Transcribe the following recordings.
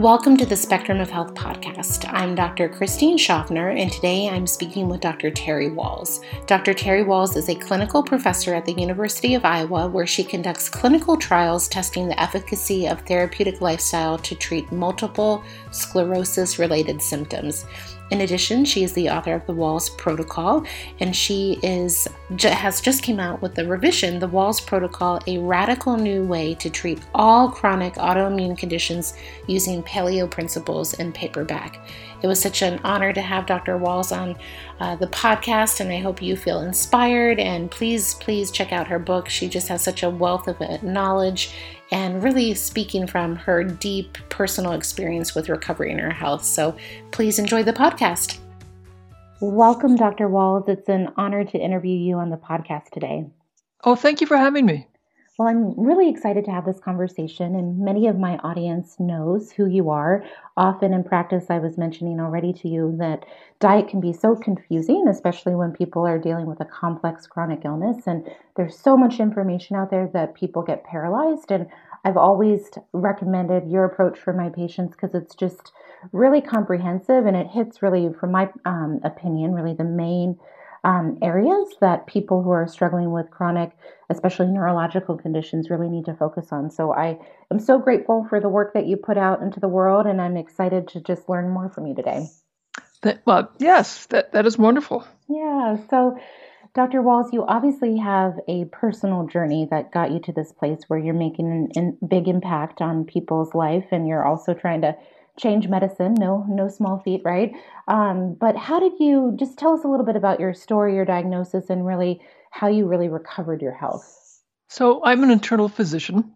Welcome to the Spectrum of Health podcast. I'm Dr. Christine Schaffner, and today I'm speaking with Dr. Terry Wahls. Dr. Terry Wahls is a clinical professor at the University of Iowa, where she conducts clinical trials testing the efficacy of therapeutic lifestyle to treat multiple sclerosis related symptoms. In addition, she is the author of the Wahls Protocol, and she is has just came out with the revision, the Wahls Protocol, a radical new way to treat all chronic autoimmune conditions using paleo principles in paperback. It was such an honor to have Dr. Wahls on uh, the podcast, and I hope you feel inspired. And please, please check out her book. She just has such a wealth of uh, knowledge and really speaking from her deep personal experience with recovery and her health. So please enjoy the podcast. Welcome, Dr. Wahls. It's an honor to interview you on the podcast today. Oh, thank you for having me. Well, I'm really excited to have this conversation, and many of my audience knows who you are. Often in practice, I was mentioning already to you that diet can be so confusing, especially when people are dealing with a complex chronic illness. And there's so much information out there that people get paralyzed. And I've always recommended your approach for my patients because it's just really comprehensive and it hits really, from my um, opinion, really the main um, areas that people who are struggling with chronic, especially neurological conditions, really need to focus on. So I am so grateful for the work that you put out into the world, and I'm excited to just learn more from you today. That, well, yes, that, that is wonderful. Yeah. So, Dr. Wahls, you obviously have a personal journey that got you to this place where you're making a big impact on people's life, and you're also trying to change medicine. No, no small feat, right? Um, but how did you just tell us a little bit about your story, your diagnosis, and really how you really recovered your health? So I'm an internal physician,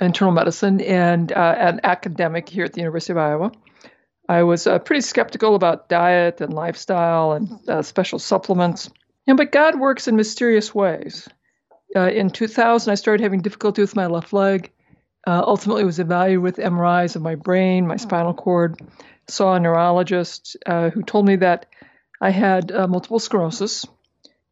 internal medicine, and uh, an academic here at the University of Iowa. I was uh, pretty skeptical about diet and lifestyle and uh, special supplements. But God works in mysterious ways. Uh, in 2000, I started having difficulty with my left leg. Uh, ultimately, was evaluated with MRIs of my brain, my spinal cord. Saw a neurologist uh, who told me that I had uh, multiple sclerosis,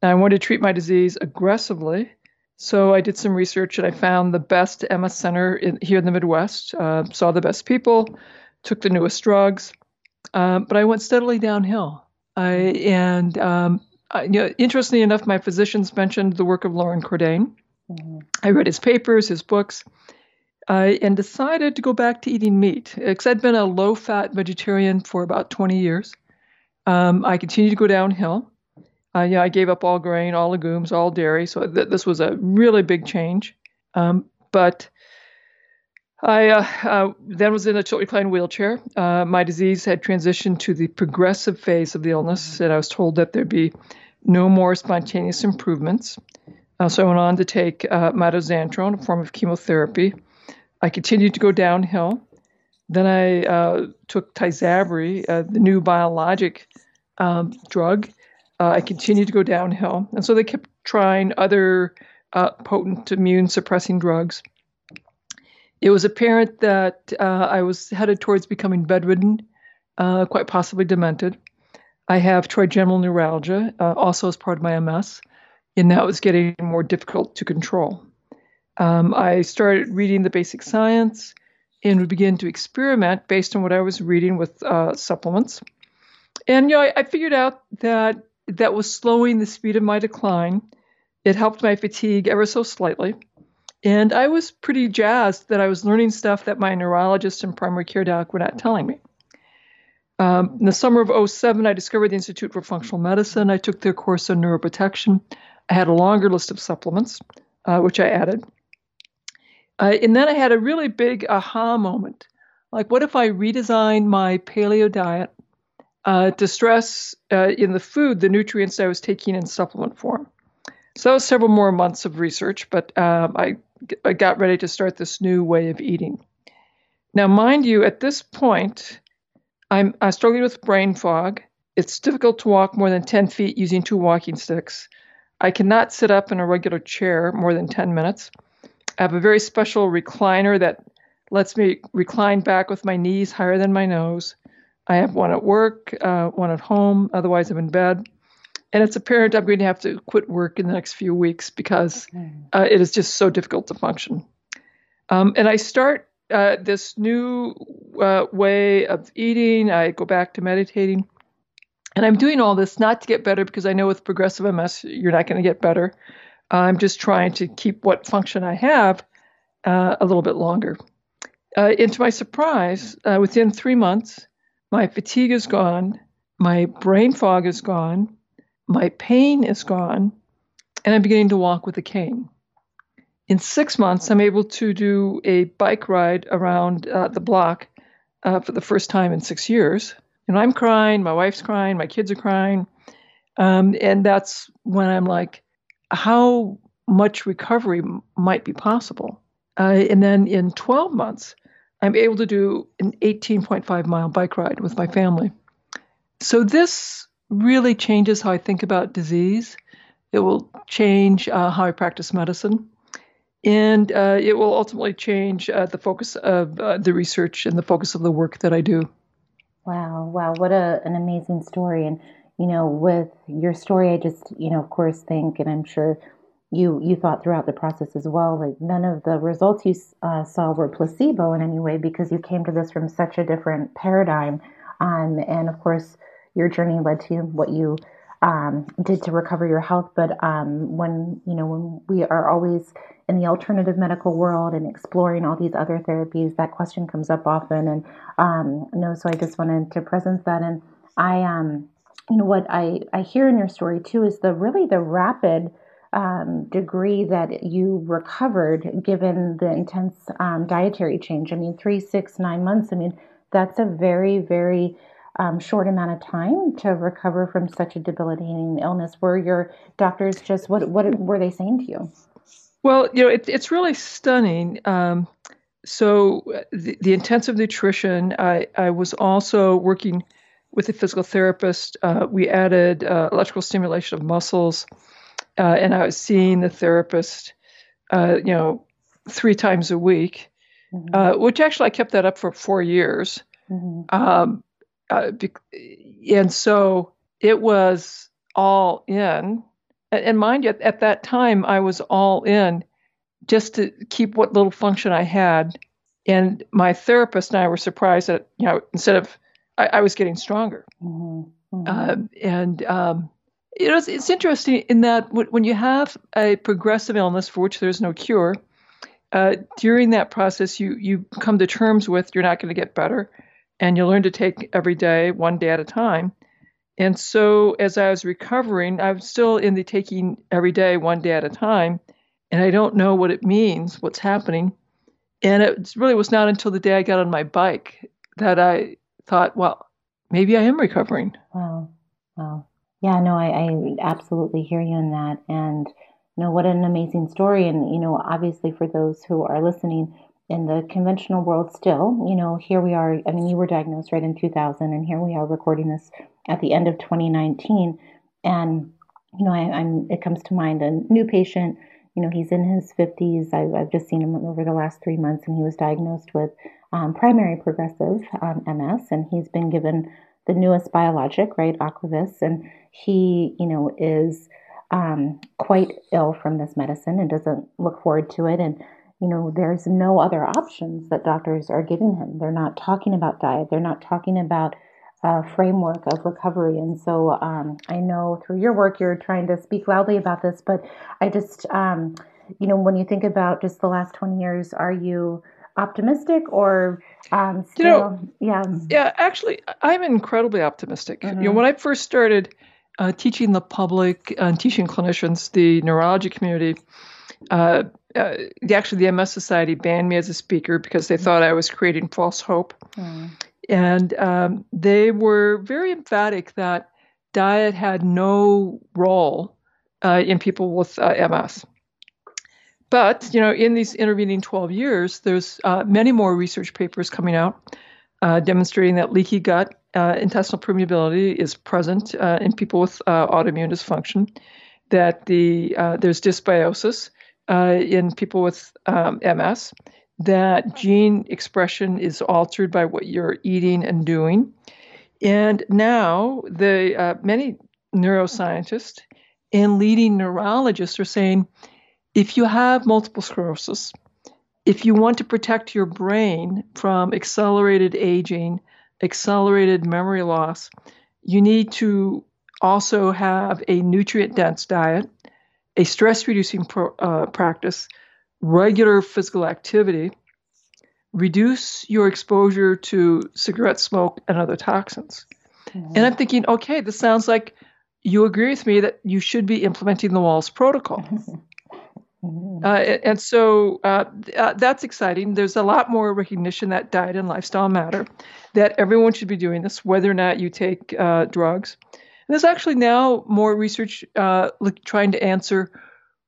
and I wanted to treat my disease aggressively. So I did some research, and I found the best MS center in, here in the Midwest. Uh, saw the best people, took the newest drugs, uh, but I went steadily downhill. I, and um, I, you know, interestingly enough, my physicians mentioned the work of Loren Cordain. Mm-hmm. I read his papers, his books, and decided to go back to eating meat. Because I'd been a low fat vegetarian for about 20 years. Um, I continued to go downhill. Uh, yeah, I gave up all grain, all legumes, all dairy. So th- this was a really big change. Um, but I uh, uh, then was in a tilt recline wheelchair. Uh, my disease had transitioned to the progressive phase of the illness, and I was told that there'd be no more spontaneous improvements. Uh, so I went on to take uh, mitoxantrone, a form of chemotherapy, I continued to go downhill. Then I uh, took Tysabri, uh, the new biologic um, drug. Uh, I continued to go downhill. And so they kept trying other uh, potent immune suppressing drugs. It was apparent that uh, I was headed towards becoming bedridden, uh, quite possibly demented. I have trigeminal neuralgia, also as part of my MS, and that was getting more difficult to control. Um, I started reading the basic science and would begin to experiment based on what I was reading with uh, supplements. And you know, I, I, figured out that that was slowing the speed of my decline. It helped my fatigue ever so slightly. And I was pretty jazzed that I was learning stuff that my neurologist and primary care doc were not telling me. Um, in the summer of 07, I discovered the Institute for Functional Medicine. I took their course on neuroprotection. I had a longer list of supplements, uh, which I added. Uh, and then I had a really big aha moment. Like, what if I redesign my paleo diet uh, to stress uh, in the food the nutrients I was taking in supplement form? So that was several more months of research, but um, I, I got ready to start this new way of eating. Now, mind you, at this point, I'm, I'm struggling with brain fog. It's difficult to walk more than 10 feet using two walking sticks. I cannot sit up in a regular chair more than 10 minutes. I have a very special recliner that lets me recline back with my knees higher than my nose. I have one at work, uh, one at home. Otherwise, I'm in bed. And it's apparent I'm going to have to quit work in the next few weeks because uh, it is just so difficult to function. Um, and I start uh, this new uh, way of eating. I go back to meditating. And I'm doing all this not to get better because I know with progressive MS, you're not going to get better. I'm just trying to keep what function I have uh, a little bit longer. Uh, and to my surprise, uh, within three months, my fatigue is gone, my brain fog is gone, my pain is gone, and I'm beginning to walk with a cane. In six months, I'm able to do a bike ride around uh, the block uh, for the first time in six years. And I'm crying, my wife's crying, my kids are crying. Um, and that's when I'm like, how much recovery m- might be possible? Uh, and then in 12 months, I'm able to do an 18.5 mile bike ride with my family. So this really changes how I think about disease. It will change uh, how I practice medicine. And uh, it will ultimately change uh, the focus of uh, the research and the focus of the work that I do. Wow, wow, what a, an amazing story. And, you know, with your story, I just, you know, of course, think, and I'm sure you you thought throughout the process as well, like none of the results you uh, saw were placebo in any way because you came to this from such a different paradigm. Um, and of course, your journey led to what you um, did to recover your health. But um, when you know when we are always in the alternative medical world and exploring all these other therapies, that question comes up often. And um, no, so I just wanted to presence that. And I, um, you know, what I I hear in your story too is the really the rapid. Um, degree that you recovered given the intense um, dietary change. I mean, three, six, nine months. I mean, that's a very, very um, short amount of time to recover from such a debilitating illness. Were your doctors just what what were they saying to you? Well, you know, it, it's really stunning. Um, so the, the, intensive nutrition. I, I was also working with a physical therapist. Uh, we added uh, electrical stimulation of muscles, uh, and I was seeing the therapist, uh, you know, three times a week. Mm-hmm. Uh, which actually I kept that up for four years. Mm-hmm. Um, uh, and so it was all in. And mind you, at that time, I was all in just to keep what little function I had. And my therapist and I were surprised that, you know, instead of, I, I was getting stronger. Mm-hmm. Mm-hmm. Uh, and, um, you know, it's, it's interesting in that when you have a progressive illness for which there's no cure, uh, during that process, you you come to terms with you're not going to get better, and you learn to take every day, one day at a time. And so as I was recovering, I was still in the taking every day, one day at a time. And I don't know what it means, what's happening. And it really was not until the day I got on my bike that I thought, well, maybe I am recovering. Wow. Wow. Yeah, no, I, I absolutely hear you in that. And, you know, what an amazing story. And, you know, obviously for those who are listening, in the conventional world still. You know, here we are. I mean, you were diagnosed right in 2000, and here we are recording this at the end of 2019. And you know, I, am It comes to mind a new patient. You know, he's in his 50s. I, have just seen him over the last three months, and he was diagnosed with um, primary progressive um, MS, and he's been given the newest biologic, right, Ocrevus, and he, you know, is um, quite ill from this medicine and doesn't look forward to it. And you know, there's no other options that doctors are giving him. They're not talking about diet. They're not talking about a framework of recovery. And so um, I know through your work, you're trying to speak loudly about this, but I just, um, you know, when you think about just the last 20 years, are you optimistic or um, still, you know, yeah? Yeah, actually, I'm incredibly optimistic. Mm-hmm. You know, mm-hmm. when I first started uh, teaching the public and teaching clinicians, the neurology community, uh, uh, actually the MS Society banned me as a speaker because they thought I was creating false hope. Mm. And um, they were very emphatic that diet had no role uh, in people with uh, MS. But you know, in these intervening 12 years, there's uh, many more research papers coming out uh, demonstrating that leaky gut uh, intestinal permeability is present in people with autoimmune dysfunction. That the there's dysbiosis, uh, in people with um, MS that gene expression is altered by what you're eating and doing. And now the uh, many neuroscientists and leading neurologists are saying if you have multiple sclerosis if you want to protect your brain from accelerated aging, accelerated memory loss, you need to also have a nutrient dense diet, a stress reducing pro, uh, practice, regular physical activity, reduce your exposure to cigarette smoke and other toxins. Mm-hmm. And I'm thinking, okay, this sounds like you agree with me that you should be implementing the Wahls protocol. Mm-hmm. Uh, and so uh, uh, that's exciting. There's a lot more recognition that diet and lifestyle matter, that everyone should be doing this, whether or not you take uh, drugs. And there's actually now more research uh, trying to answer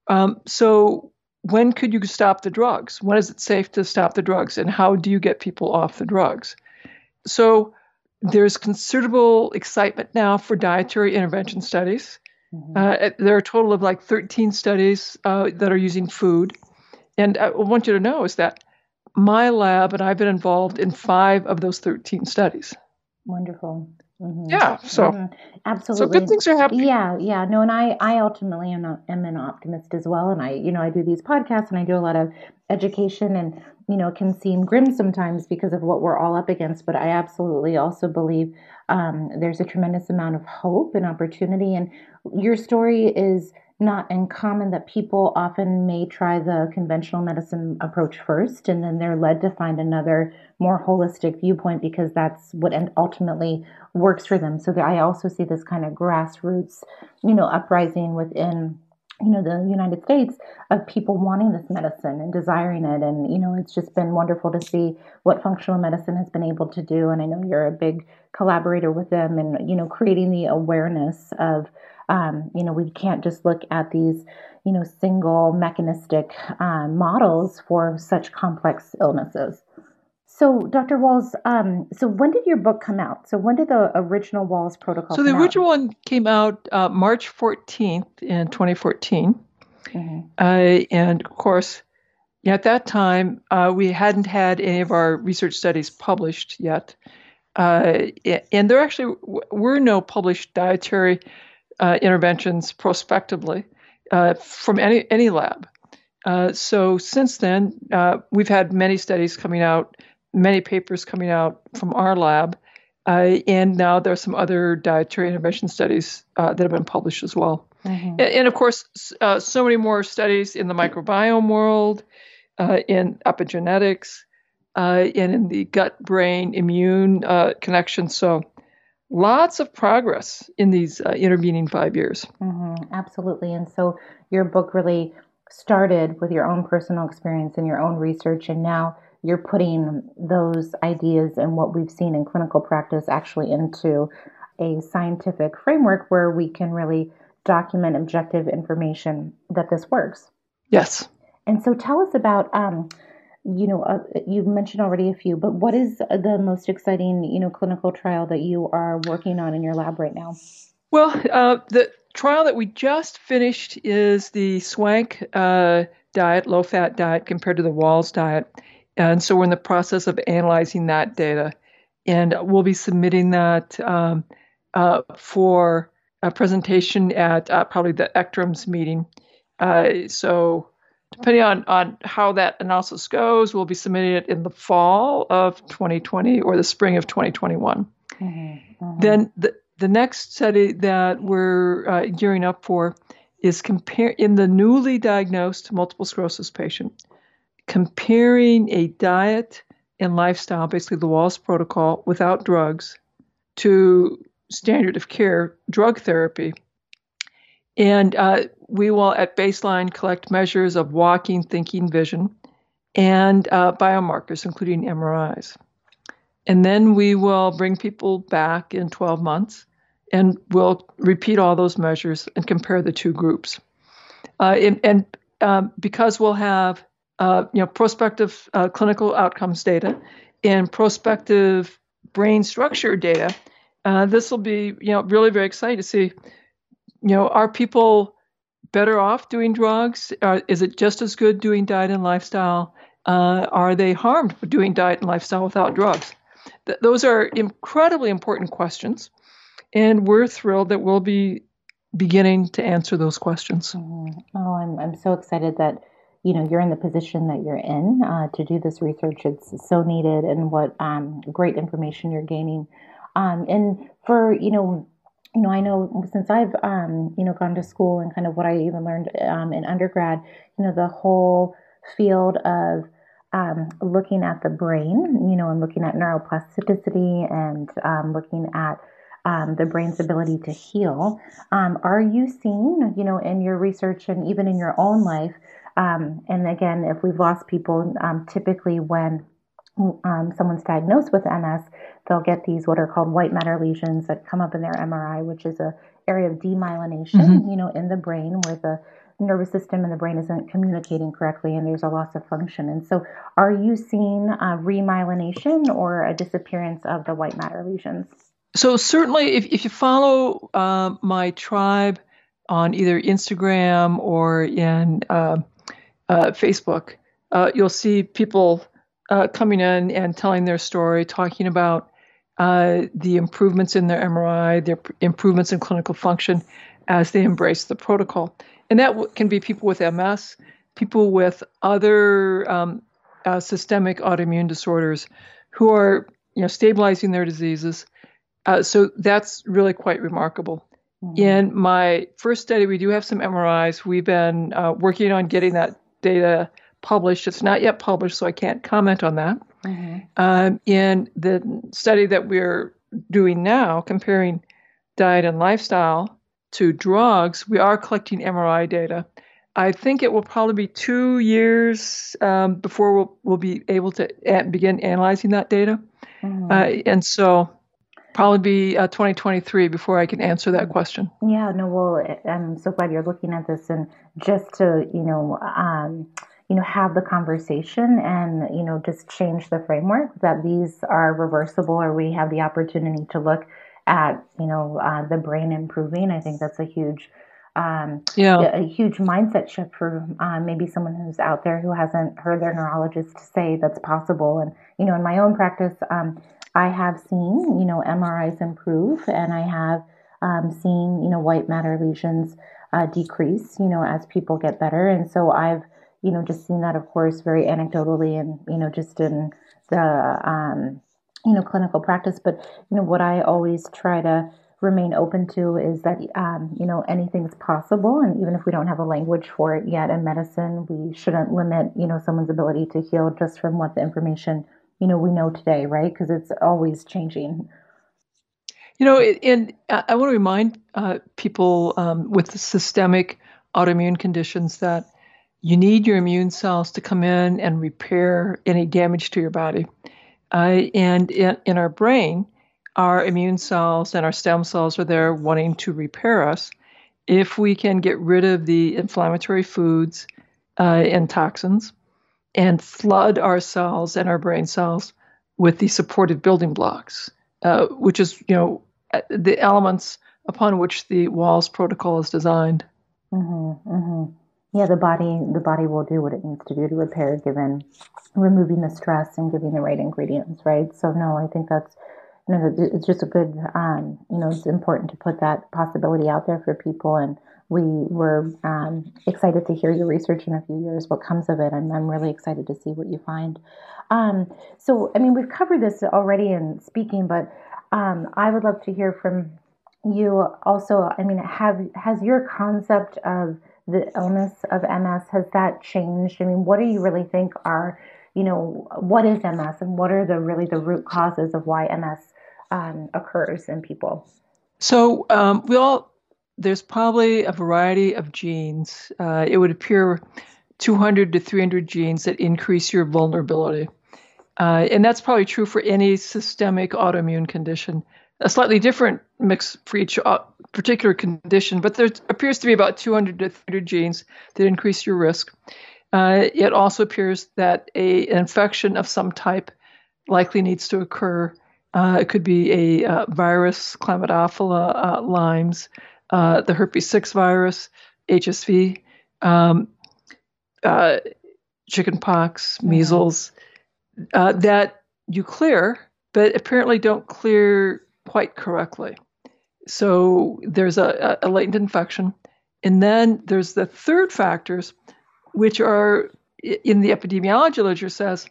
um, so, when could you stop the drugs? When is it safe to stop the drugs? And how do you get people off the drugs? So, there's considerable excitement now for dietary intervention studies. Mm-hmm. Uh, there are a total of like 13 studies uh, that are using food. And I want you to know is that my lab and I've been involved in five of those 13 studies. Wonderful. Mm-hmm. Yeah, so mm-hmm. absolutely, so good things are happening. Yeah, yeah. No, and I, I ultimately am, a, am an optimist as well, and I, you know, I do these podcasts and I do a lot of education, and you know, it can seem grim sometimes because of what we're all up against. But I absolutely also believe um, there's a tremendous amount of hope and opportunity, and your story is not uncommon that people often may try the conventional medicine approach first and then they're led to find another more holistic viewpoint because that's what ultimately works for them. So i also see this kind of grassroots you know uprising within you know the united states of people wanting this medicine and desiring it. And you know it's just been wonderful to see what functional medicine has been able to do. And i know you're a big collaborator with them and you know creating the awareness of um, you know, we can't just look at these, you know, single mechanistic uh, models for such complex illnesses. So, Dr. Wahls, um, so when did your book come out? So, when did the original Wahls protocol? So, the original out? one came out uh, March 14th in 2014, mm-hmm. uh, and of course, at that time uh, we hadn't had any of our research studies published yet, uh, and there actually were no published dietary uh, interventions prospectively uh, from any any lab. Uh, so since then, uh, we've had many studies coming out, many papers coming out from our lab, uh, and now there are some other dietary intervention studies uh, that have been published as well. Mm-hmm. And, and, of course, so many more studies in the microbiome world, in epigenetics, and in the gut-brain immune connection. So lots of progress in these uh, intervening five years. Mm-hmm, absolutely. And so your book really started with your own personal experience and your own research, and now you're putting those ideas and what we've seen in clinical practice actually into a scientific framework where we can really document objective information that this works. Yes. And so tell us about um, you know, uh, you've mentioned already a few, but what is the most exciting, you know, clinical trial that you are working on in your lab right now? Well, uh, the trial that we just finished is the SWANK uh, diet, low fat diet compared to the Wahls diet. And so we're in the process of analyzing that data. And we'll be submitting that um, uh, for a presentation at uh, probably the ECTRIMS meeting. Uh, so depending on, on how that analysis goes, we'll be submitting it in the fall of 2020 or the spring of 2021. Mm-hmm. Mm-hmm. Then the, the next study that we're uh, gearing up for is compare in the newly diagnosed multiple sclerosis patient, comparing a diet and lifestyle, basically the Wahls protocol, without drugs, to standard of care drug therapy and uh, we will, at baseline, collect measures of walking, thinking, vision, and uh, biomarkers, including MRIs. And then we will bring people back in 12 months and we'll repeat all those measures and compare the two groups. Uh, and, and um, because we'll have uh, you know, prospective uh, clinical outcomes data and prospective brain structure data, uh, this will be you know, really very exciting to see you know, are people better off doing drugs? Is it just as good doing diet and lifestyle? Uh, are they harmed doing diet and lifestyle without drugs? Th- those are incredibly important questions, and we're thrilled that we'll be beginning to answer those questions. Mm-hmm. Oh, I'm I'm so excited that you know you're in the position that you're in uh, to do this research. It's so needed, and what um, great information you're gaining. Um, and for you know, you know, I know since I've um, you know gone to school and kind of what I even learned um, in undergrad, you know, the whole field of um, looking at the brain, you know, and looking at neuroplasticity and um, looking at um, the brain's ability to heal. Um, are you seeing, you know, in your research and even in your own life, um, and again, if we've lost people, um, typically when um, someone's diagnosed with MS, they'll get these what are called white matter lesions that come up in their MRI, which is a area of demyelination, mm-hmm. you know, in the brain where the nervous system and the brain isn't communicating correctly and there's a loss of function. And so, are you seeing a remyelination or a disappearance of the white matter lesions? So, certainly, if, if you follow uh, my tribe on either Instagram or in uh, uh, Facebook, uh, you'll see people uh, coming in and telling their story, talking about uh, the improvements in their MRI, their improvements in clinical function as they embrace the protocol. And that w- can be people with MS, people with other um, uh, systemic autoimmune disorders who are you know, stabilizing their diseases. Uh, so that's really quite remarkable. Mm-hmm. In my first study, we do have some MRIs. We've been uh, working on getting that data published. It's not yet published, so I can't comment on that. Mm-hmm. Um, in the study that we're doing now, comparing diet and lifestyle to drugs, we are collecting MRI data. I think it will probably be two years um, before we'll, we'll be able to begin analyzing that data. Mm-hmm. Uh, and so probably be uh, 2023 before I can answer that question. Yeah, no, well, I'm so glad you're looking at this and just to, you know, um, you know, have the conversation and, you know, just change the framework that these are reversible or we have the opportunity to look at, you know, uh, the brain improving. I think that's a huge, um, yeah. a, huge mindset shift for uh, maybe someone who's out there who hasn't heard their neurologist say that's possible. And, you know, in my own practice, um, I have seen, you know, MRIs improve and I have um, seen, you know, white matter lesions uh, decrease, you know, as people get better. And so I've, you know, just seen that, of course, very anecdotally and, you know, just in the, um, you know, clinical practice. But, you know, what I always try to remain open to is that, um, you know, anything anything's possible. And even if we don't have a language for it yet in medicine, we shouldn't limit, you know, someone's ability to heal just from what the information you know we know today, right? Because it's always changing. You know, and I want to remind uh, people um, with systemic autoimmune conditions that you need your immune cells to come in and repair any damage to your body. Uh, and in, in, our brain, our immune cells and our stem cells are there wanting to repair us. If we can get rid of the inflammatory foods uh, and toxins, and flood our cells and our brain cells with the supportive building blocks, uh, which is, you know, uh, the elements upon which the WAHLS protocol is designed. Mm-hmm, mm-hmm. Yeah, the body the body will do what it needs to do to repair, given removing the stress and giving the right ingredients, right? So no, I think that's you know it's just a good um, you know it's important to put that possibility out there for people and we were um, excited to hear your research in a few years, what comes of it. and I'm really excited to see what you find. Um, so, I mean, we've covered this already in speaking, but um, I would love to hear from you also. I mean, have has your concept of the illness of MS has that changed? I mean, what do you really think are you know what is MS and what are the really the root causes of why MS um, occurs in people? So um, we all there's probably a variety of genes. Uh, it would appear 200 to 300 genes that increase your vulnerability. Uh, and that's probably true for any systemic autoimmune condition. A slightly different mix for each uh, particular condition, but there appears to be about 200 to 300 genes that increase your risk. Uh, it also appears that a, an infection of some type likely needs to occur. Uh, it could be a uh, virus, Chlamydophila, uh, Lyme's, uh, the herpes 6 virus, HSV, um, uh, chickenpox, measles, uh, that you clear, but apparently don't clear quite correctly. So there's a, a latent infection. And then there's the third factors, which are in the epidemiology literature says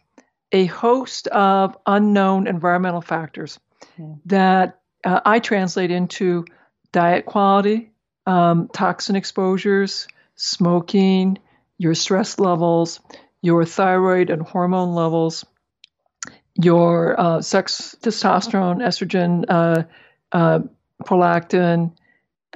a host of unknown environmental factors mm. that uh, I translate into diet quality, um, toxin exposures, smoking, your stress levels, your thyroid and hormone levels, your uh, sex, testosterone, estrogen, uh, uh, prolactin,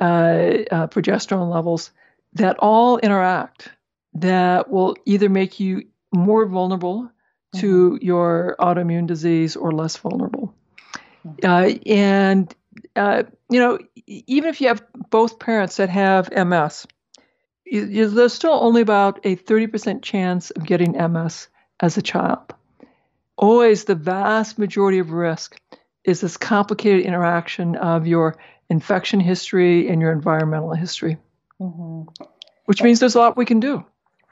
uh, uh, progesterone levels that all interact that will either make you more vulnerable to mm-hmm. your autoimmune disease or less vulnerable. Mm-hmm. Uh, and, uh, you know, even if you have both parents that have MS, you, you, there's still only about a 30% chance of getting MS as a child. Always the vast majority of risk is this complicated interaction of your infection history and your environmental history, mm-hmm. which means there's a lot we can do.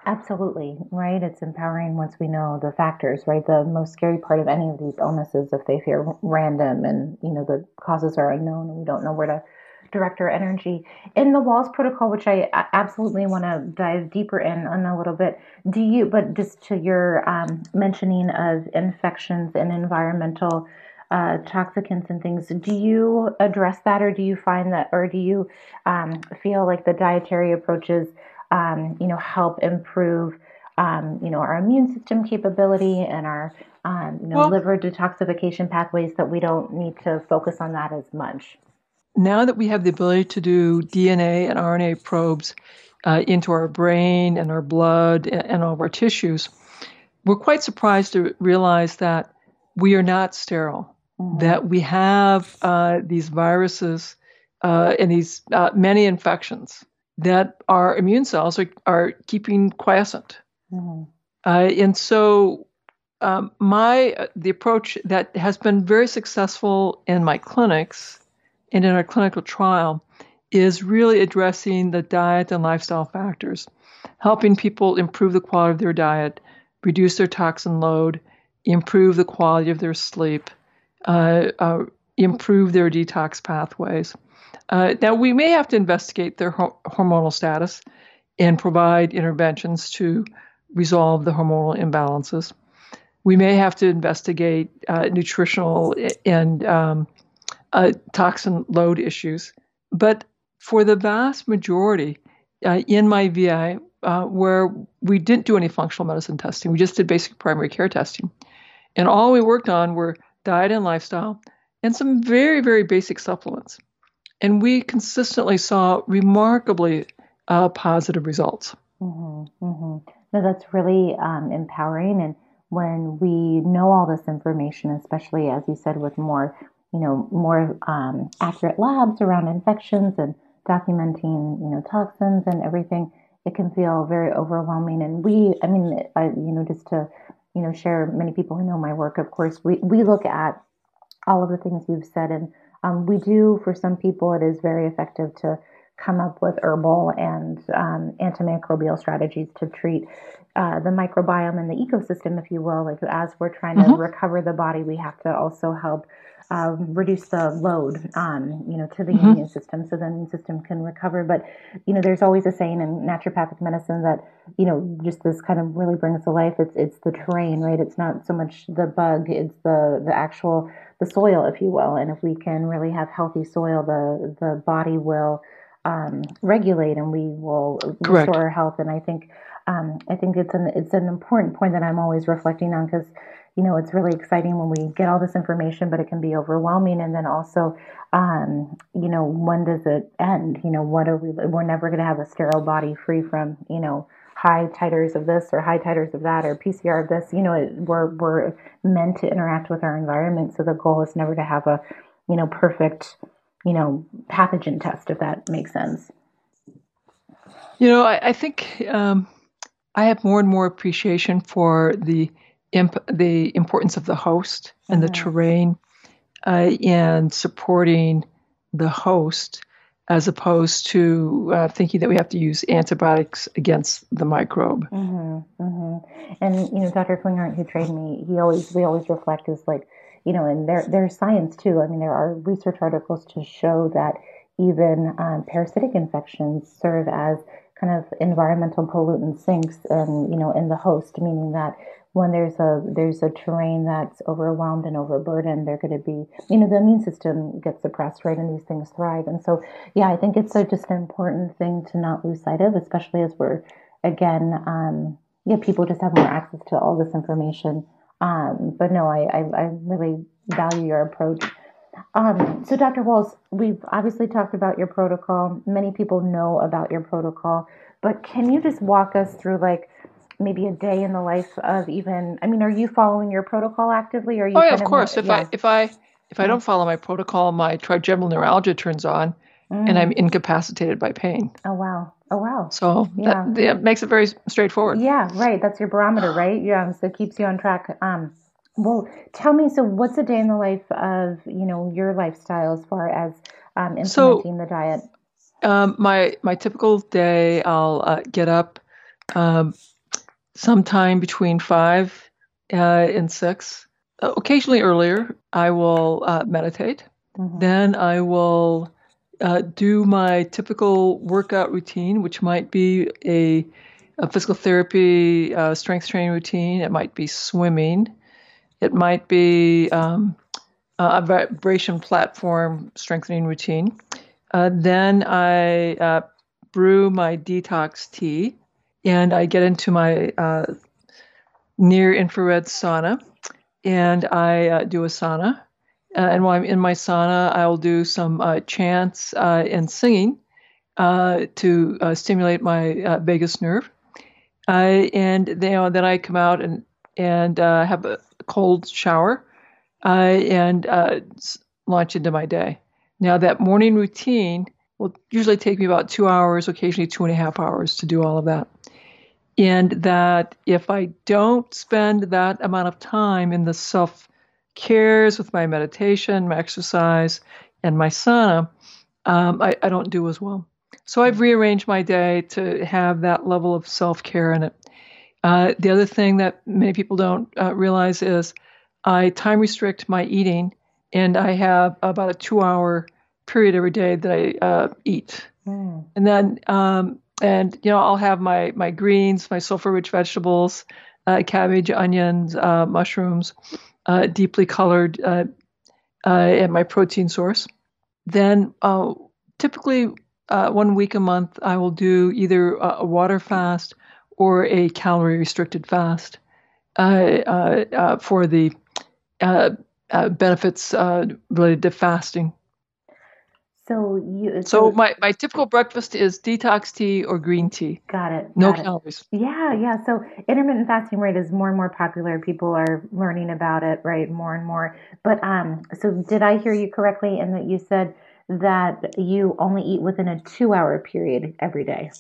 Absolutely, right? It's empowering once we know the factors, right? The most scary part of any of these illnesses, if they feel random and, you know, the causes are unknown and we don't know where to direct our energy. In the Wahls protocol, which I absolutely want to dive deeper in on a little bit, do you, but just to your um, mentioning of infections and environmental uh, toxicants and things, do you address that or do you find that, or do you um, feel like the dietary approaches? um, you know, help improve, um, you know, our immune system capability and our, um, you know, well, liver detoxification pathways that we don't need to focus on that as much. Now that we have the ability to do DNA and RNA probes uh, into our brain and our blood and, all of our tissues, we're quite surprised to realize that we are not sterile, mm-hmm. that we have uh, these viruses uh, and these uh, many infections that our immune cells are, are keeping quiescent. Mm-hmm. Uh, and so, um, my uh, the approach that has been very successful in my clinics and in our clinical trial is really addressing the diet and lifestyle factors, helping people improve the quality of their diet, reduce their toxin load, improve the quality of their sleep, uh, uh, improve their detox pathways. Uh, now, we may have to investigate their ho- hormonal status and provide interventions to resolve the hormonal imbalances. We may have to investigate uh, nutritional and um, uh, toxin load issues. But for the vast majority uh, in my VI, uh, where we didn't do any functional medicine testing, we just did basic primary care testing. And all we worked on were diet and lifestyle and some very, very basic supplements. And we consistently saw remarkably uh, positive results. Mm-hmm, mm-hmm. That's really um, empowering. And when we know all this information, especially as you said, with more, you know, more um, accurate labs around infections and documenting, you know, toxins and everything, it can feel very overwhelming. And we, I mean, I, you know, just to, you know, share many people who know my work, of course, we, we look at all of the things you've said and um, we do, for some people, it is very effective to come up with herbal and um, antimicrobial strategies to treat uh, the microbiome and the ecosystem, if you will. Like as we're trying mm-hmm. to recover the body, we have to also help um, reduce the load, um, you know, to the mm-hmm. immune system, so the immune system can recover. But you know, there's always a saying in naturopathic medicine that you know, just this kind of really brings to life. It's it's the terrain, right? It's not so much the bug; it's the the actual the soil, if you will. And if we can really have healthy soil, the the body will um, regulate, and we will Correct. restore our health. And I think um, I think it's an it's an important point that I'm always reflecting on because you know it's really exciting when we get all this information, but it can be overwhelming. And then also, um, you know, when does it end? You know, what are we? We're never going to have a sterile body free from you know high titers of this or high titers of that or PCR of this. You know, it, we're we're meant to interact with our environment, so the goal is never to have a you know perfect you know pathogen test, if that makes sense. You know, I, I think um, I have more and more appreciation for the imp- the importance of the host and mm-hmm. the terrain uh, and supporting the host as opposed to uh, thinking that we have to use antibiotics against the microbe. Mm-hmm, mm-hmm. And you know, Dr. Klinghardt, who trained me, he always we always reflect is like, you know, and there there's science too. I mean, there are research articles to show that even um, parasitic infections serve as kind of environmental pollutant sinks and you know in the host, meaning that when there's a there's a terrain that's overwhelmed and overburdened, they're going to be you know the immune system gets suppressed, right, and these things thrive. And so yeah, I think it's a, just an important thing to not lose sight of, especially as we're again um, yeah people just have more access to all this information. Um, but no, I, I I really value your approach. Um, so, Dr. Wahls, we've obviously talked about your protocol. Many people know about your protocol, but can you just walk us through like maybe a day in the life of even? I mean, are you following your protocol actively? Or are you? Oh yeah, of course. if yeah. I if I if I don't follow my protocol, my trigeminal neuralgia turns on, mm. and I'm mm. incapacitated by pain. Oh wow. Oh wow. So yeah. that, that makes it very straightforward. Yeah, right. That's your barometer, right? Yeah, so it keeps you on track. Um, well, tell me. So, what's a day in the life of you know your lifestyle as far as um, implementing so, the diet? Um, my my typical day, I'll uh, get up um, sometime between five uh, and six. Uh, occasionally earlier, I will uh, meditate. Mm-hmm. Then I will uh, do my typical workout routine, which might be a, a physical therapy uh, strength training routine. It might be swimming. It might be um, a vibration platform strengthening routine. Uh, then I uh, brew my detox tea and I get into my uh, near infrared sauna and I uh, do a sauna. Uh, and while I'm in my sauna, I'll do some uh, chants and singing to stimulate my vagus nerve. and you know, then I come out and and have a, cold shower uh, and uh, launch into my day. Now, that morning routine will usually take me about two hours, occasionally two and a half hours to do all of that. And that if I don't spend that amount of time in the self cares with my meditation, my exercise, and my sauna, um, I, I don't do as well. So I've rearranged my day to have that level of self care in it. Uh, the other thing that many people don't uh, realize is I time restrict my eating, and I have about a two hour period every day that I uh, eat. Mm. And then, um, and you know, I'll have my my greens, my sulfur rich vegetables, uh, cabbage, onions, uh, mushrooms, uh, deeply colored, and my protein source. Then, typically, one week a month, I will do either a water fast or a calorie restricted fast uh, uh, uh, for the benefits related to fasting. So you. So, so, my, my typical breakfast is detox tea or green tea. Got it. No got calories. It. Yeah, yeah. So intermittent fasting right is more and more popular. People are learning about it right more and more. But um, so did I hear you correctly in that you said that you only eat within a two hour period every day?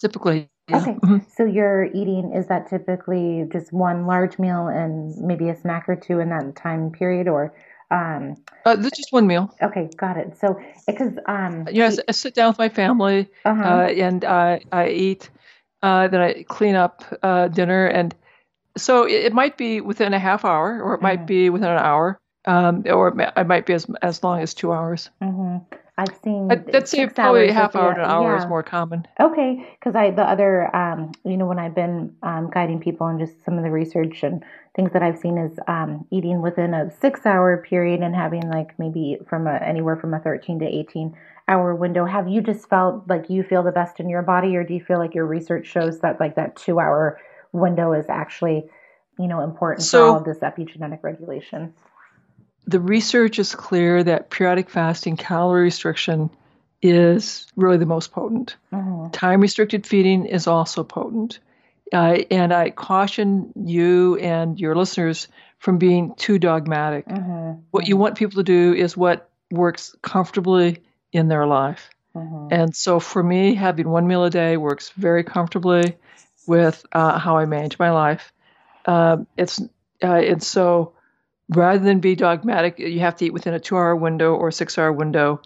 Typically, yeah. Okay. Mm-hmm. So you're eating, is that typically just one large meal and maybe a snack or two in that time period or? Um, uh, this just one meal. Okay, got it. So, because um, yes, I, I sit down with my family uh-huh. uh, and I I eat. Uh, then I clean up uh, dinner, and so it, it, might be within a half hour, or it might mm-hmm. be within an hour, um, or it might be as as long as two hours. Mm-hmm. I've seen. I'd probably half hour to an hour yeah. is more common. Okay, because I the other, um, you know, when I've been um, guiding people and just some of the research and things that I've seen is um, eating within a six-hour period and having like maybe from a, anywhere from a thirteen to eighteen hour window. Have you just felt like you feel the best in your body, or do you feel like your research shows that like that two-hour window is actually, you know, important so, for all of this epigenetic regulation? The research is clear that periodic fasting calorie restriction is really the most potent. Mm-hmm. Time restricted feeding is also potent. Uh, and I caution you and your listeners from being too dogmatic. Mm-hmm. What you want people to do is what works comfortably in their life. Mm-hmm. And so for me, having one meal a day works very comfortably with uh, how I manage my life. Uh, it's uh, and so rather than be dogmatic, you have to eat within a two hour window or six hour window.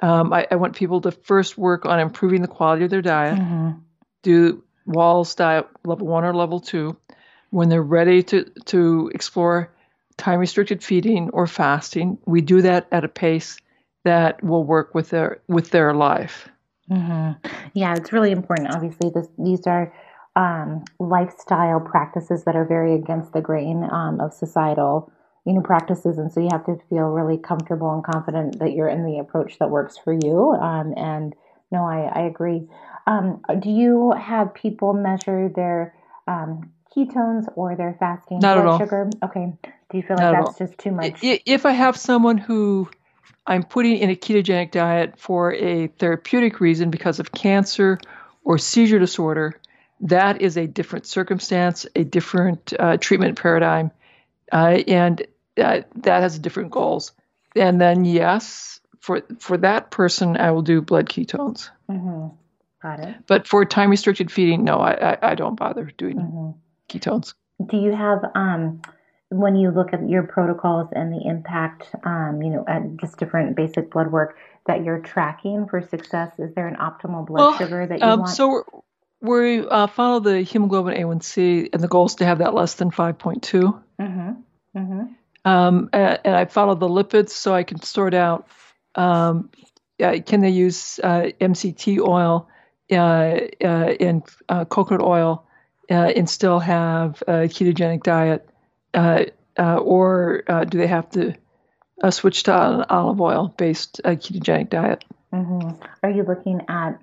Um, I, I, want people to first work on improving the quality of their diet, mm-hmm. do Wahls diet level one or level two. When they're ready to, to explore time restricted feeding or fasting, we do that at a pace that will work with their with their life. Mm-hmm. Yeah, it's really important. Obviously, this, these are um, lifestyle practices that are very against the grain um, of societal you know practices and so you have to feel really comfortable and confident that you're in the approach that works for you um, and no i, I agree. Um, do you have people measure their um, ketones or their fasting Not blood sugar? Okay. Do you feel like Not that's just too much? if i have someone who i'm putting in a ketogenic diet for a therapeutic reason because of cancer or seizure disorder that is a different circumstance a different uh, treatment paradigm. Uh, and that that has different goals. And then yes, for for that person, I will do blood ketones. Mm-hmm. Got it. But for time restricted feeding, no, I, I, I don't bother doing mm-hmm. ketones. Do you have um when you look at your protocols and the impact, um, you know, at just different basic blood work that you're tracking for success? Is there an optimal blood well, sugar that you um, want? So we uh, follow the hemoglobin A1C, and the goal is to have that less than 5.2. Mm-hmm. Mm-hmm. Um, and, and, I follow the lipids so I can sort out um, uh, can they use uh, MCT oil uh, uh and uh, coconut oil uh, and still have a ketogenic diet, or do they have to switch to an olive oil based ketogenic diet? Mm-hmm. Are you looking at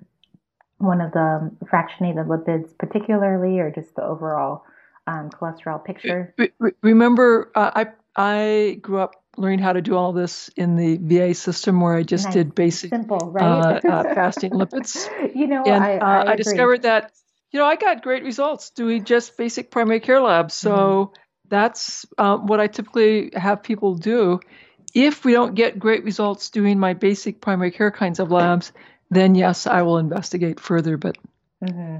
one of the fractionated lipids particularly, or just the overall um, cholesterol picture? Remember, I I grew up learning how to do all this in the VA system where I just nice. did basic Simple, right? uh, uh, fasting lipids. You know, and I, I, uh, I discovered that you know I got great results doing just basic primary care labs. So mm-hmm. that's uh, what I typically have people do. If we don't get great results doing my basic primary care kinds of labs, then yes, I will investigate further. But mm-hmm.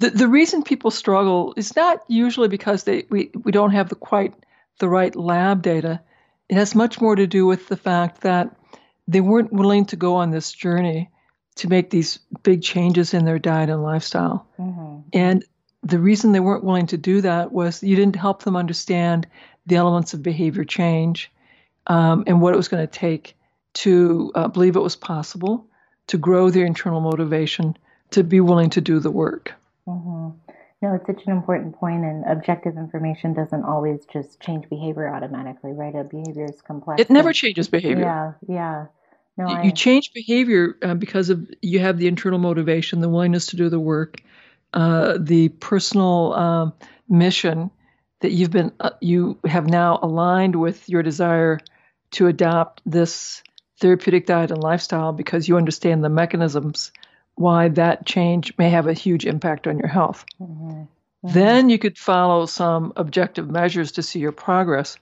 the the reason people struggle is not usually because they we, we don't have the quite the right lab data. It has much more to do with the fact that they weren't willing to go on this journey to make these big changes in their diet and lifestyle. Mm-hmm. And the reason they weren't willing to do that was you didn't help them understand the elements of behavior change um, and what it was going to take to uh, believe it was possible, to grow their internal motivation, to be willing to do the work. Mm-hmm. No, it's such an important point, and objective information doesn't always just change behavior automatically, right? A behavior is complex. It never changes behavior. Yeah, yeah. No, you, I... you change behavior uh, because of you have the internal motivation, the willingness to do the work, uh, the personal um, mission that you've been uh, you have now aligned with your desire to adopt this therapeutic diet and lifestyle because you understand the mechanisms why that change may have a huge impact on your health. Mm-hmm. Mm-hmm. Then you could follow some objective measures to see your progress.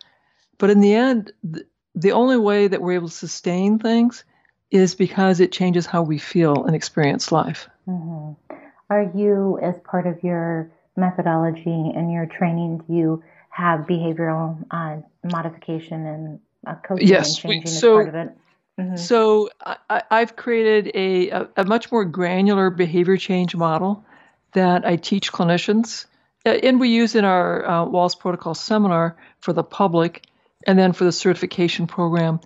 But in the end, the, the only way that we're able to sustain things is because it changes how we feel and experience life. Mm-hmm. Are you, as part of your methodology and your training, do you have behavioral uh, modification and uh, coaching yes, and changing we, so, as part of it? Mm-hmm. So I, have created a, a, a, much more granular behavior change model that I teach clinicians, and we use in our uh, Wahls Protocol seminar for the public, and then for the certification program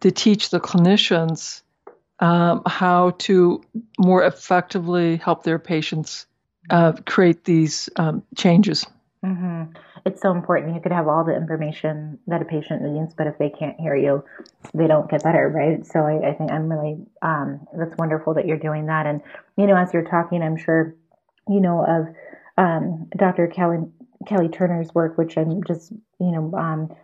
to teach the clinicians um, how to more effectively help their patients uh, create these um, changes. Mm-hmm it's so important. You could have all the information that a patient needs, but if they can't hear you, they don't get better, right? So I, I think I'm really, um, that's wonderful that you're doing that. And, you know, as you're talking, I'm sure, you know, of um, Dr. Kelly, Kelly Turner's work, which I'm just, you know, um,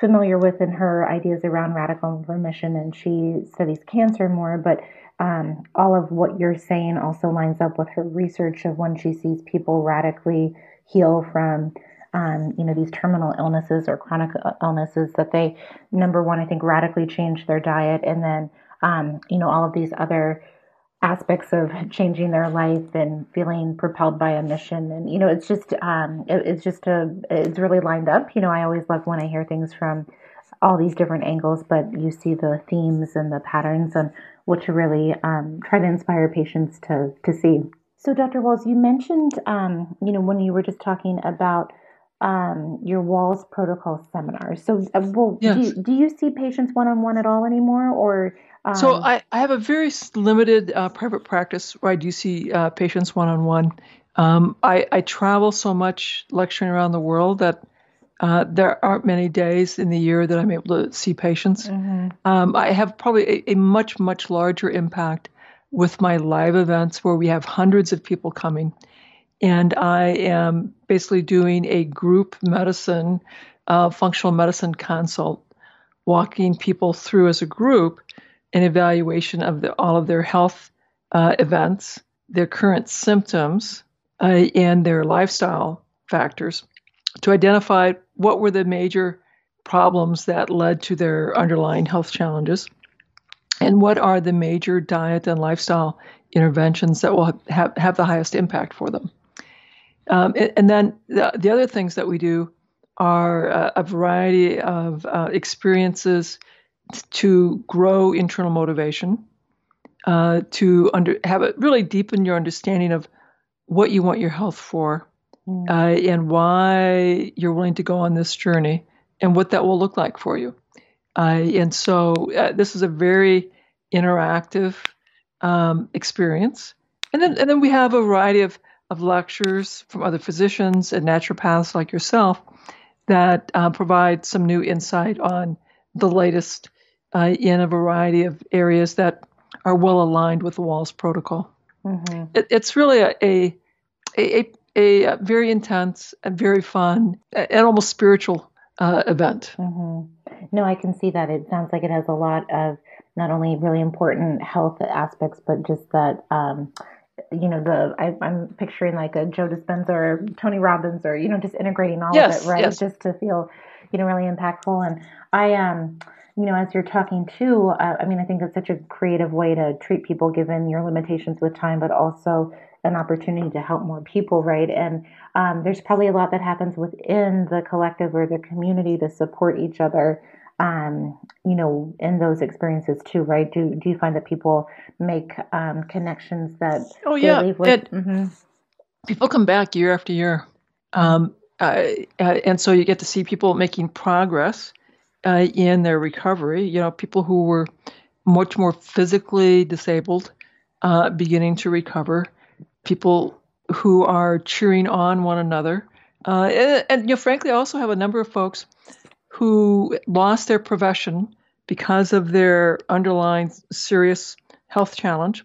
familiar with in her ideas around radical remission, and she studies cancer more, but um, all of what you're saying also lines up with her research of when she sees people radically heal from um, you know, these terminal illnesses or chronic uh, illnesses that they, number one, I think radically change their diet. And then, um, you know, all of these other aspects of changing their life and feeling propelled by a mission. And, you know, it's just, um, it, it's just a, it's really lined up. You know, I always love when I hear things from all these different angles, but you see the themes and the patterns and what to really um, try to inspire patients to, to see. So, Dr. Wahls, you mentioned, um, you know, when you were just talking about um, your Wahls Protocol seminars. So, uh, well, yes. do, you, do you see patients one on one at all anymore, or? Um... So I, I have a very limited uh, private practice where I do see uh, patients one on one. I, I travel so much lecturing around the world that uh, there aren't many days in the year that I'm able to see patients. Mm-hmm. Um, I have probably a, a, much, much larger impact with my live events where we have hundreds of people coming. And I am basically doing a group medicine, uh, functional medicine consult, walking people through as a group an evaluation of the, all of their health uh, events, their current symptoms, uh, and their lifestyle factors to identify what were the major problems that led to their underlying health challenges and what are the major diet and lifestyle interventions that will have, have the highest impact for them. Um, and, and, then the, the, other things that we do are uh, a variety of uh, experiences to grow internal motivation, uh, to under, have it really deepen your understanding of what you want your health for, mm. and why you're willing to go on this journey, and what that will look like for you. Uh, and so uh, this is a very interactive um, experience. And then, and then we have a variety of, of lectures from other physicians and naturopaths like yourself that uh, provide some new insight on the latest uh, in a variety of areas that are well aligned with the Wahls Protocol. Mm-hmm. It, it's really a, a, a, a, very intense and very fun and almost spiritual uh, event. Mm-hmm. No, I can see that. It sounds like it has a lot of not only really important health aspects, but just that. Um, you know the I, am picturing like a Joe Dispenza or Tony Robbins or you know just integrating all yes, of it right yes. just to feel you know really impactful and I um you know as you're talking too uh, I mean I think it's such a creative way to treat people given your limitations with time but also an opportunity to help more people, right? And um, there's probably a lot that happens within the collective or the community to support each other. Um, you know, in those experiences too, right? Do do you find that people make um, connections that? Oh yeah, with? It, mm-hmm. people come back year after year, um, uh, and so you get to see people making progress uh, in their recovery. You know, people who were much more physically disabled, uh, beginning to recover people who are cheering on one another. Uh, and, and, you know, frankly, I also have a number of folks who lost their profession because of their underlying serious health challenge,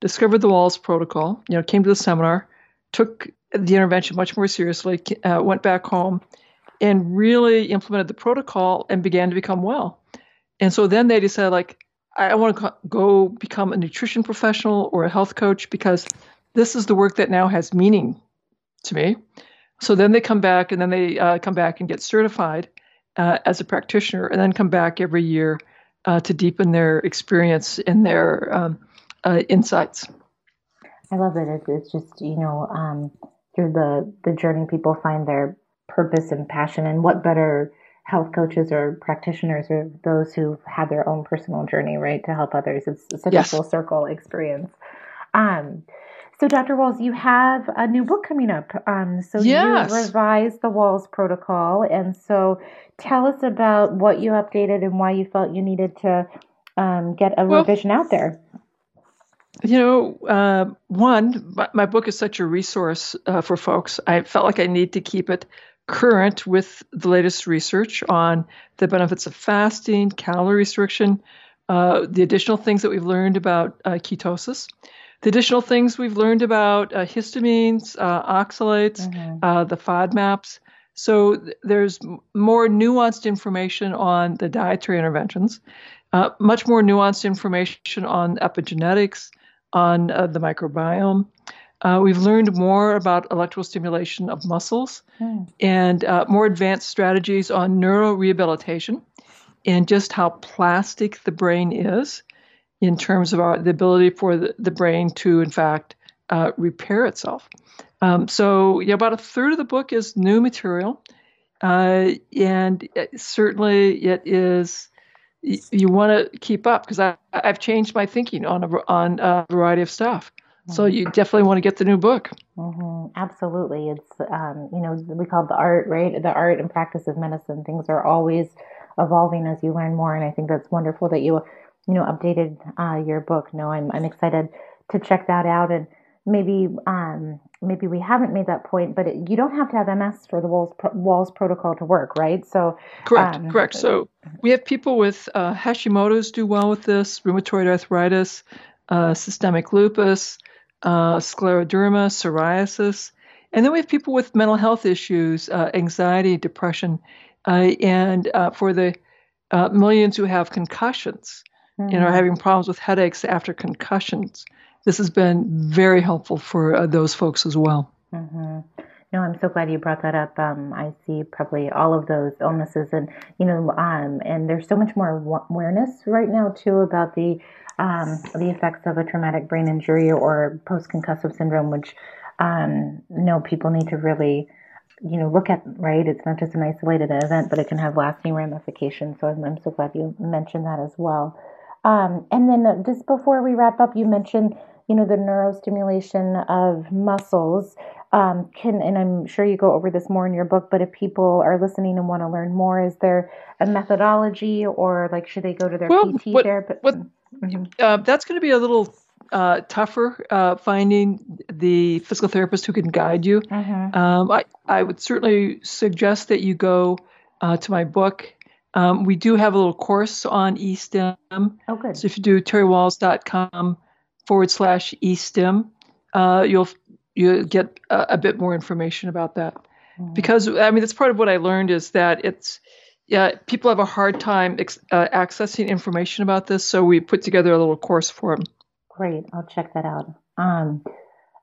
discovered the Wahls Protocol, you know, came to the seminar, took the intervention much more seriously, uh, went back home, and really implemented the protocol and began to become well. And so then they decided, like, I want to go become a nutrition professional or a health coach because this is the work that now has meaning to me. So then they come back and then they uh, come back and get certified uh, as a practitioner and then come back every year uh, to deepen their experience and their um, uh, insights. I love it. It's, it's just, you know, um, through the, the journey, people find their purpose and passion. And what better health coaches or practitioners or those who have their own personal journey, right, to help others? It's such yes. a full circle experience. Um, so, Dr. Wahls, you have a new book coming up. Um, so, yes. you revised the Wahls Protocol. And so, tell us about what you updated and why you felt you needed to um, get a well, revision out there. You know, uh, one, my book is such a resource uh, for folks. I felt like I need to keep it current with the latest research on the benefits of fasting, calorie restriction, uh, the additional things that we've learned about uh, ketosis the additional things we've learned about uh, histamines, uh, oxalates, mm-hmm. uh, the FODMAPs. So th- there's more nuanced information on the dietary interventions, uh, much more nuanced information on epigenetics, on uh, the microbiome. Uh, we've learned more about electrical stimulation of muscles mm. and more advanced strategies on neurorehabilitation and just how plastic the brain is in terms of our, the ability for the, the brain to, in fact, uh, repair itself. Um, so, yeah, about a third of the book is new material, uh, and it, certainly it is. You, you want to keep up because I've changed my thinking on a, on a variety of stuff. So you definitely want to get the new book. Mm-hmm. Absolutely, it's um, you know we call it the art, right? The art and practice of medicine. Things are always evolving as you learn more, and I think that's wonderful that you you know updated uh, your book. No, I'm I'm excited to check that out and maybe um, maybe we haven't made that point, but it, you don't have to have MS for the Wahls Wahls protocol to work, right? So correct, um, correct. So we have people with uh, Hashimoto's do well with this, rheumatoid arthritis, uh, systemic lupus uh, scleroderma, psoriasis. And then we have people with mental health issues, uh, anxiety, depression, uh, and uh, for the uh, millions who have concussions mm-hmm. and are mm-hmm. having problems with headaches after concussions. This has been very helpful for uh, those folks as well. Mm-hmm. No, I'm so glad you brought that up. Um, I see probably all of those illnesses, and you know, um, and there's so much more awareness right now too about the um, the effects of a traumatic brain injury or post concussive syndrome, which um, no people need to really you know look at right it's not just an isolated event but it can have lasting ramifications so i'm, I'm so glad you mentioned that as well um, and then uh, just before we wrap up you mentioned you know the neurostimulation of muscles um, can and i'm sure you go over this more in your book but if people are listening and want to learn more is there a methodology or like should they go to their well, pt what, therapist what, Mm-hmm. Uh, that's going to be a little uh, tougher uh, finding the physical therapist who can guide you. Mm-hmm. Um, I, I would certainly suggest that you go uh, to my book. Um, we do have a little course on eSTEM. Oh, good. So if you do terrywahls.com forward slash eSTEM, uh, you'll you get a, a, bit more information about that. Mm-hmm. Because I mean, that's part of what I learned is that it's yeah, people have a hard time ex- uh, accessing information about this, so we put together a little course for them. Great, I'll check that out. Um,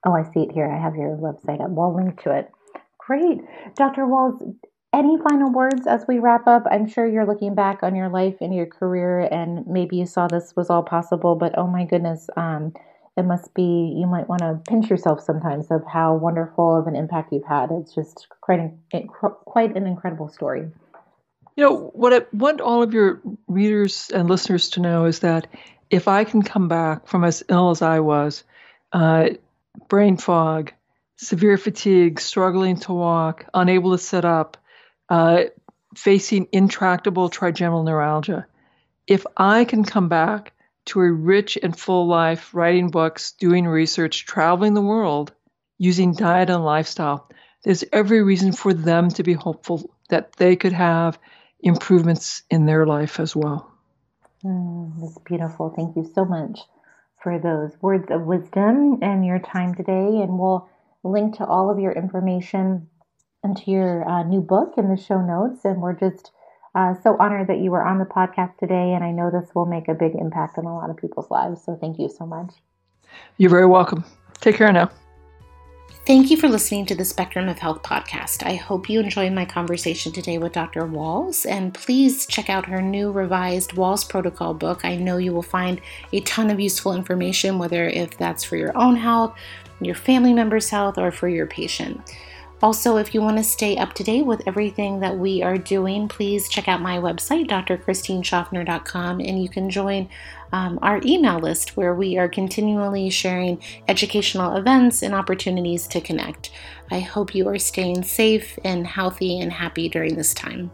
oh, I see it here. I have your website up. We'll link to it. Great, Dr. Wahls. Any final words as we wrap up? I'm sure you're looking back on your life and your career, and maybe you saw this was all possible, but oh my goodness, um, it must be you might want to pinch yourself sometimes of how wonderful of an impact you've had. It's just quite an, quite an incredible story. You know, what I want all of your readers and listeners to know is that if I can come back from as ill as I was, uh, brain fog, severe fatigue, struggling to walk, unable to sit up, uh, facing intractable trigeminal neuralgia, if I can come back to a rich and full life, writing books, doing research, traveling the world, using diet and lifestyle, there's every reason for them to be hopeful that they could have improvements in their life as well. Mm, that's beautiful. Thank you so much for those words of wisdom and your time today. And we'll link to all of your information into your uh, new book in the show notes. And we're just uh, so honored that you were on the podcast today. And I know this will make a big impact on a lot of people's lives. So thank you so much. You're very welcome. Take care now. Thank you for listening to the Spectrum of Health podcast. I hope you enjoyed my conversation today with Dr. Wahls, and please check out her new revised Wahls Protocol book. I know you will find a ton of useful information, whether if that's for your own health, your family member's health, or for your patient. Also, if you want to stay up to date with everything that we are doing, please check out my website, drchristineschaffner.com, and you can join um, our email list where we are continually sharing educational events and opportunities to connect. I hope you are staying safe and healthy and happy during this time.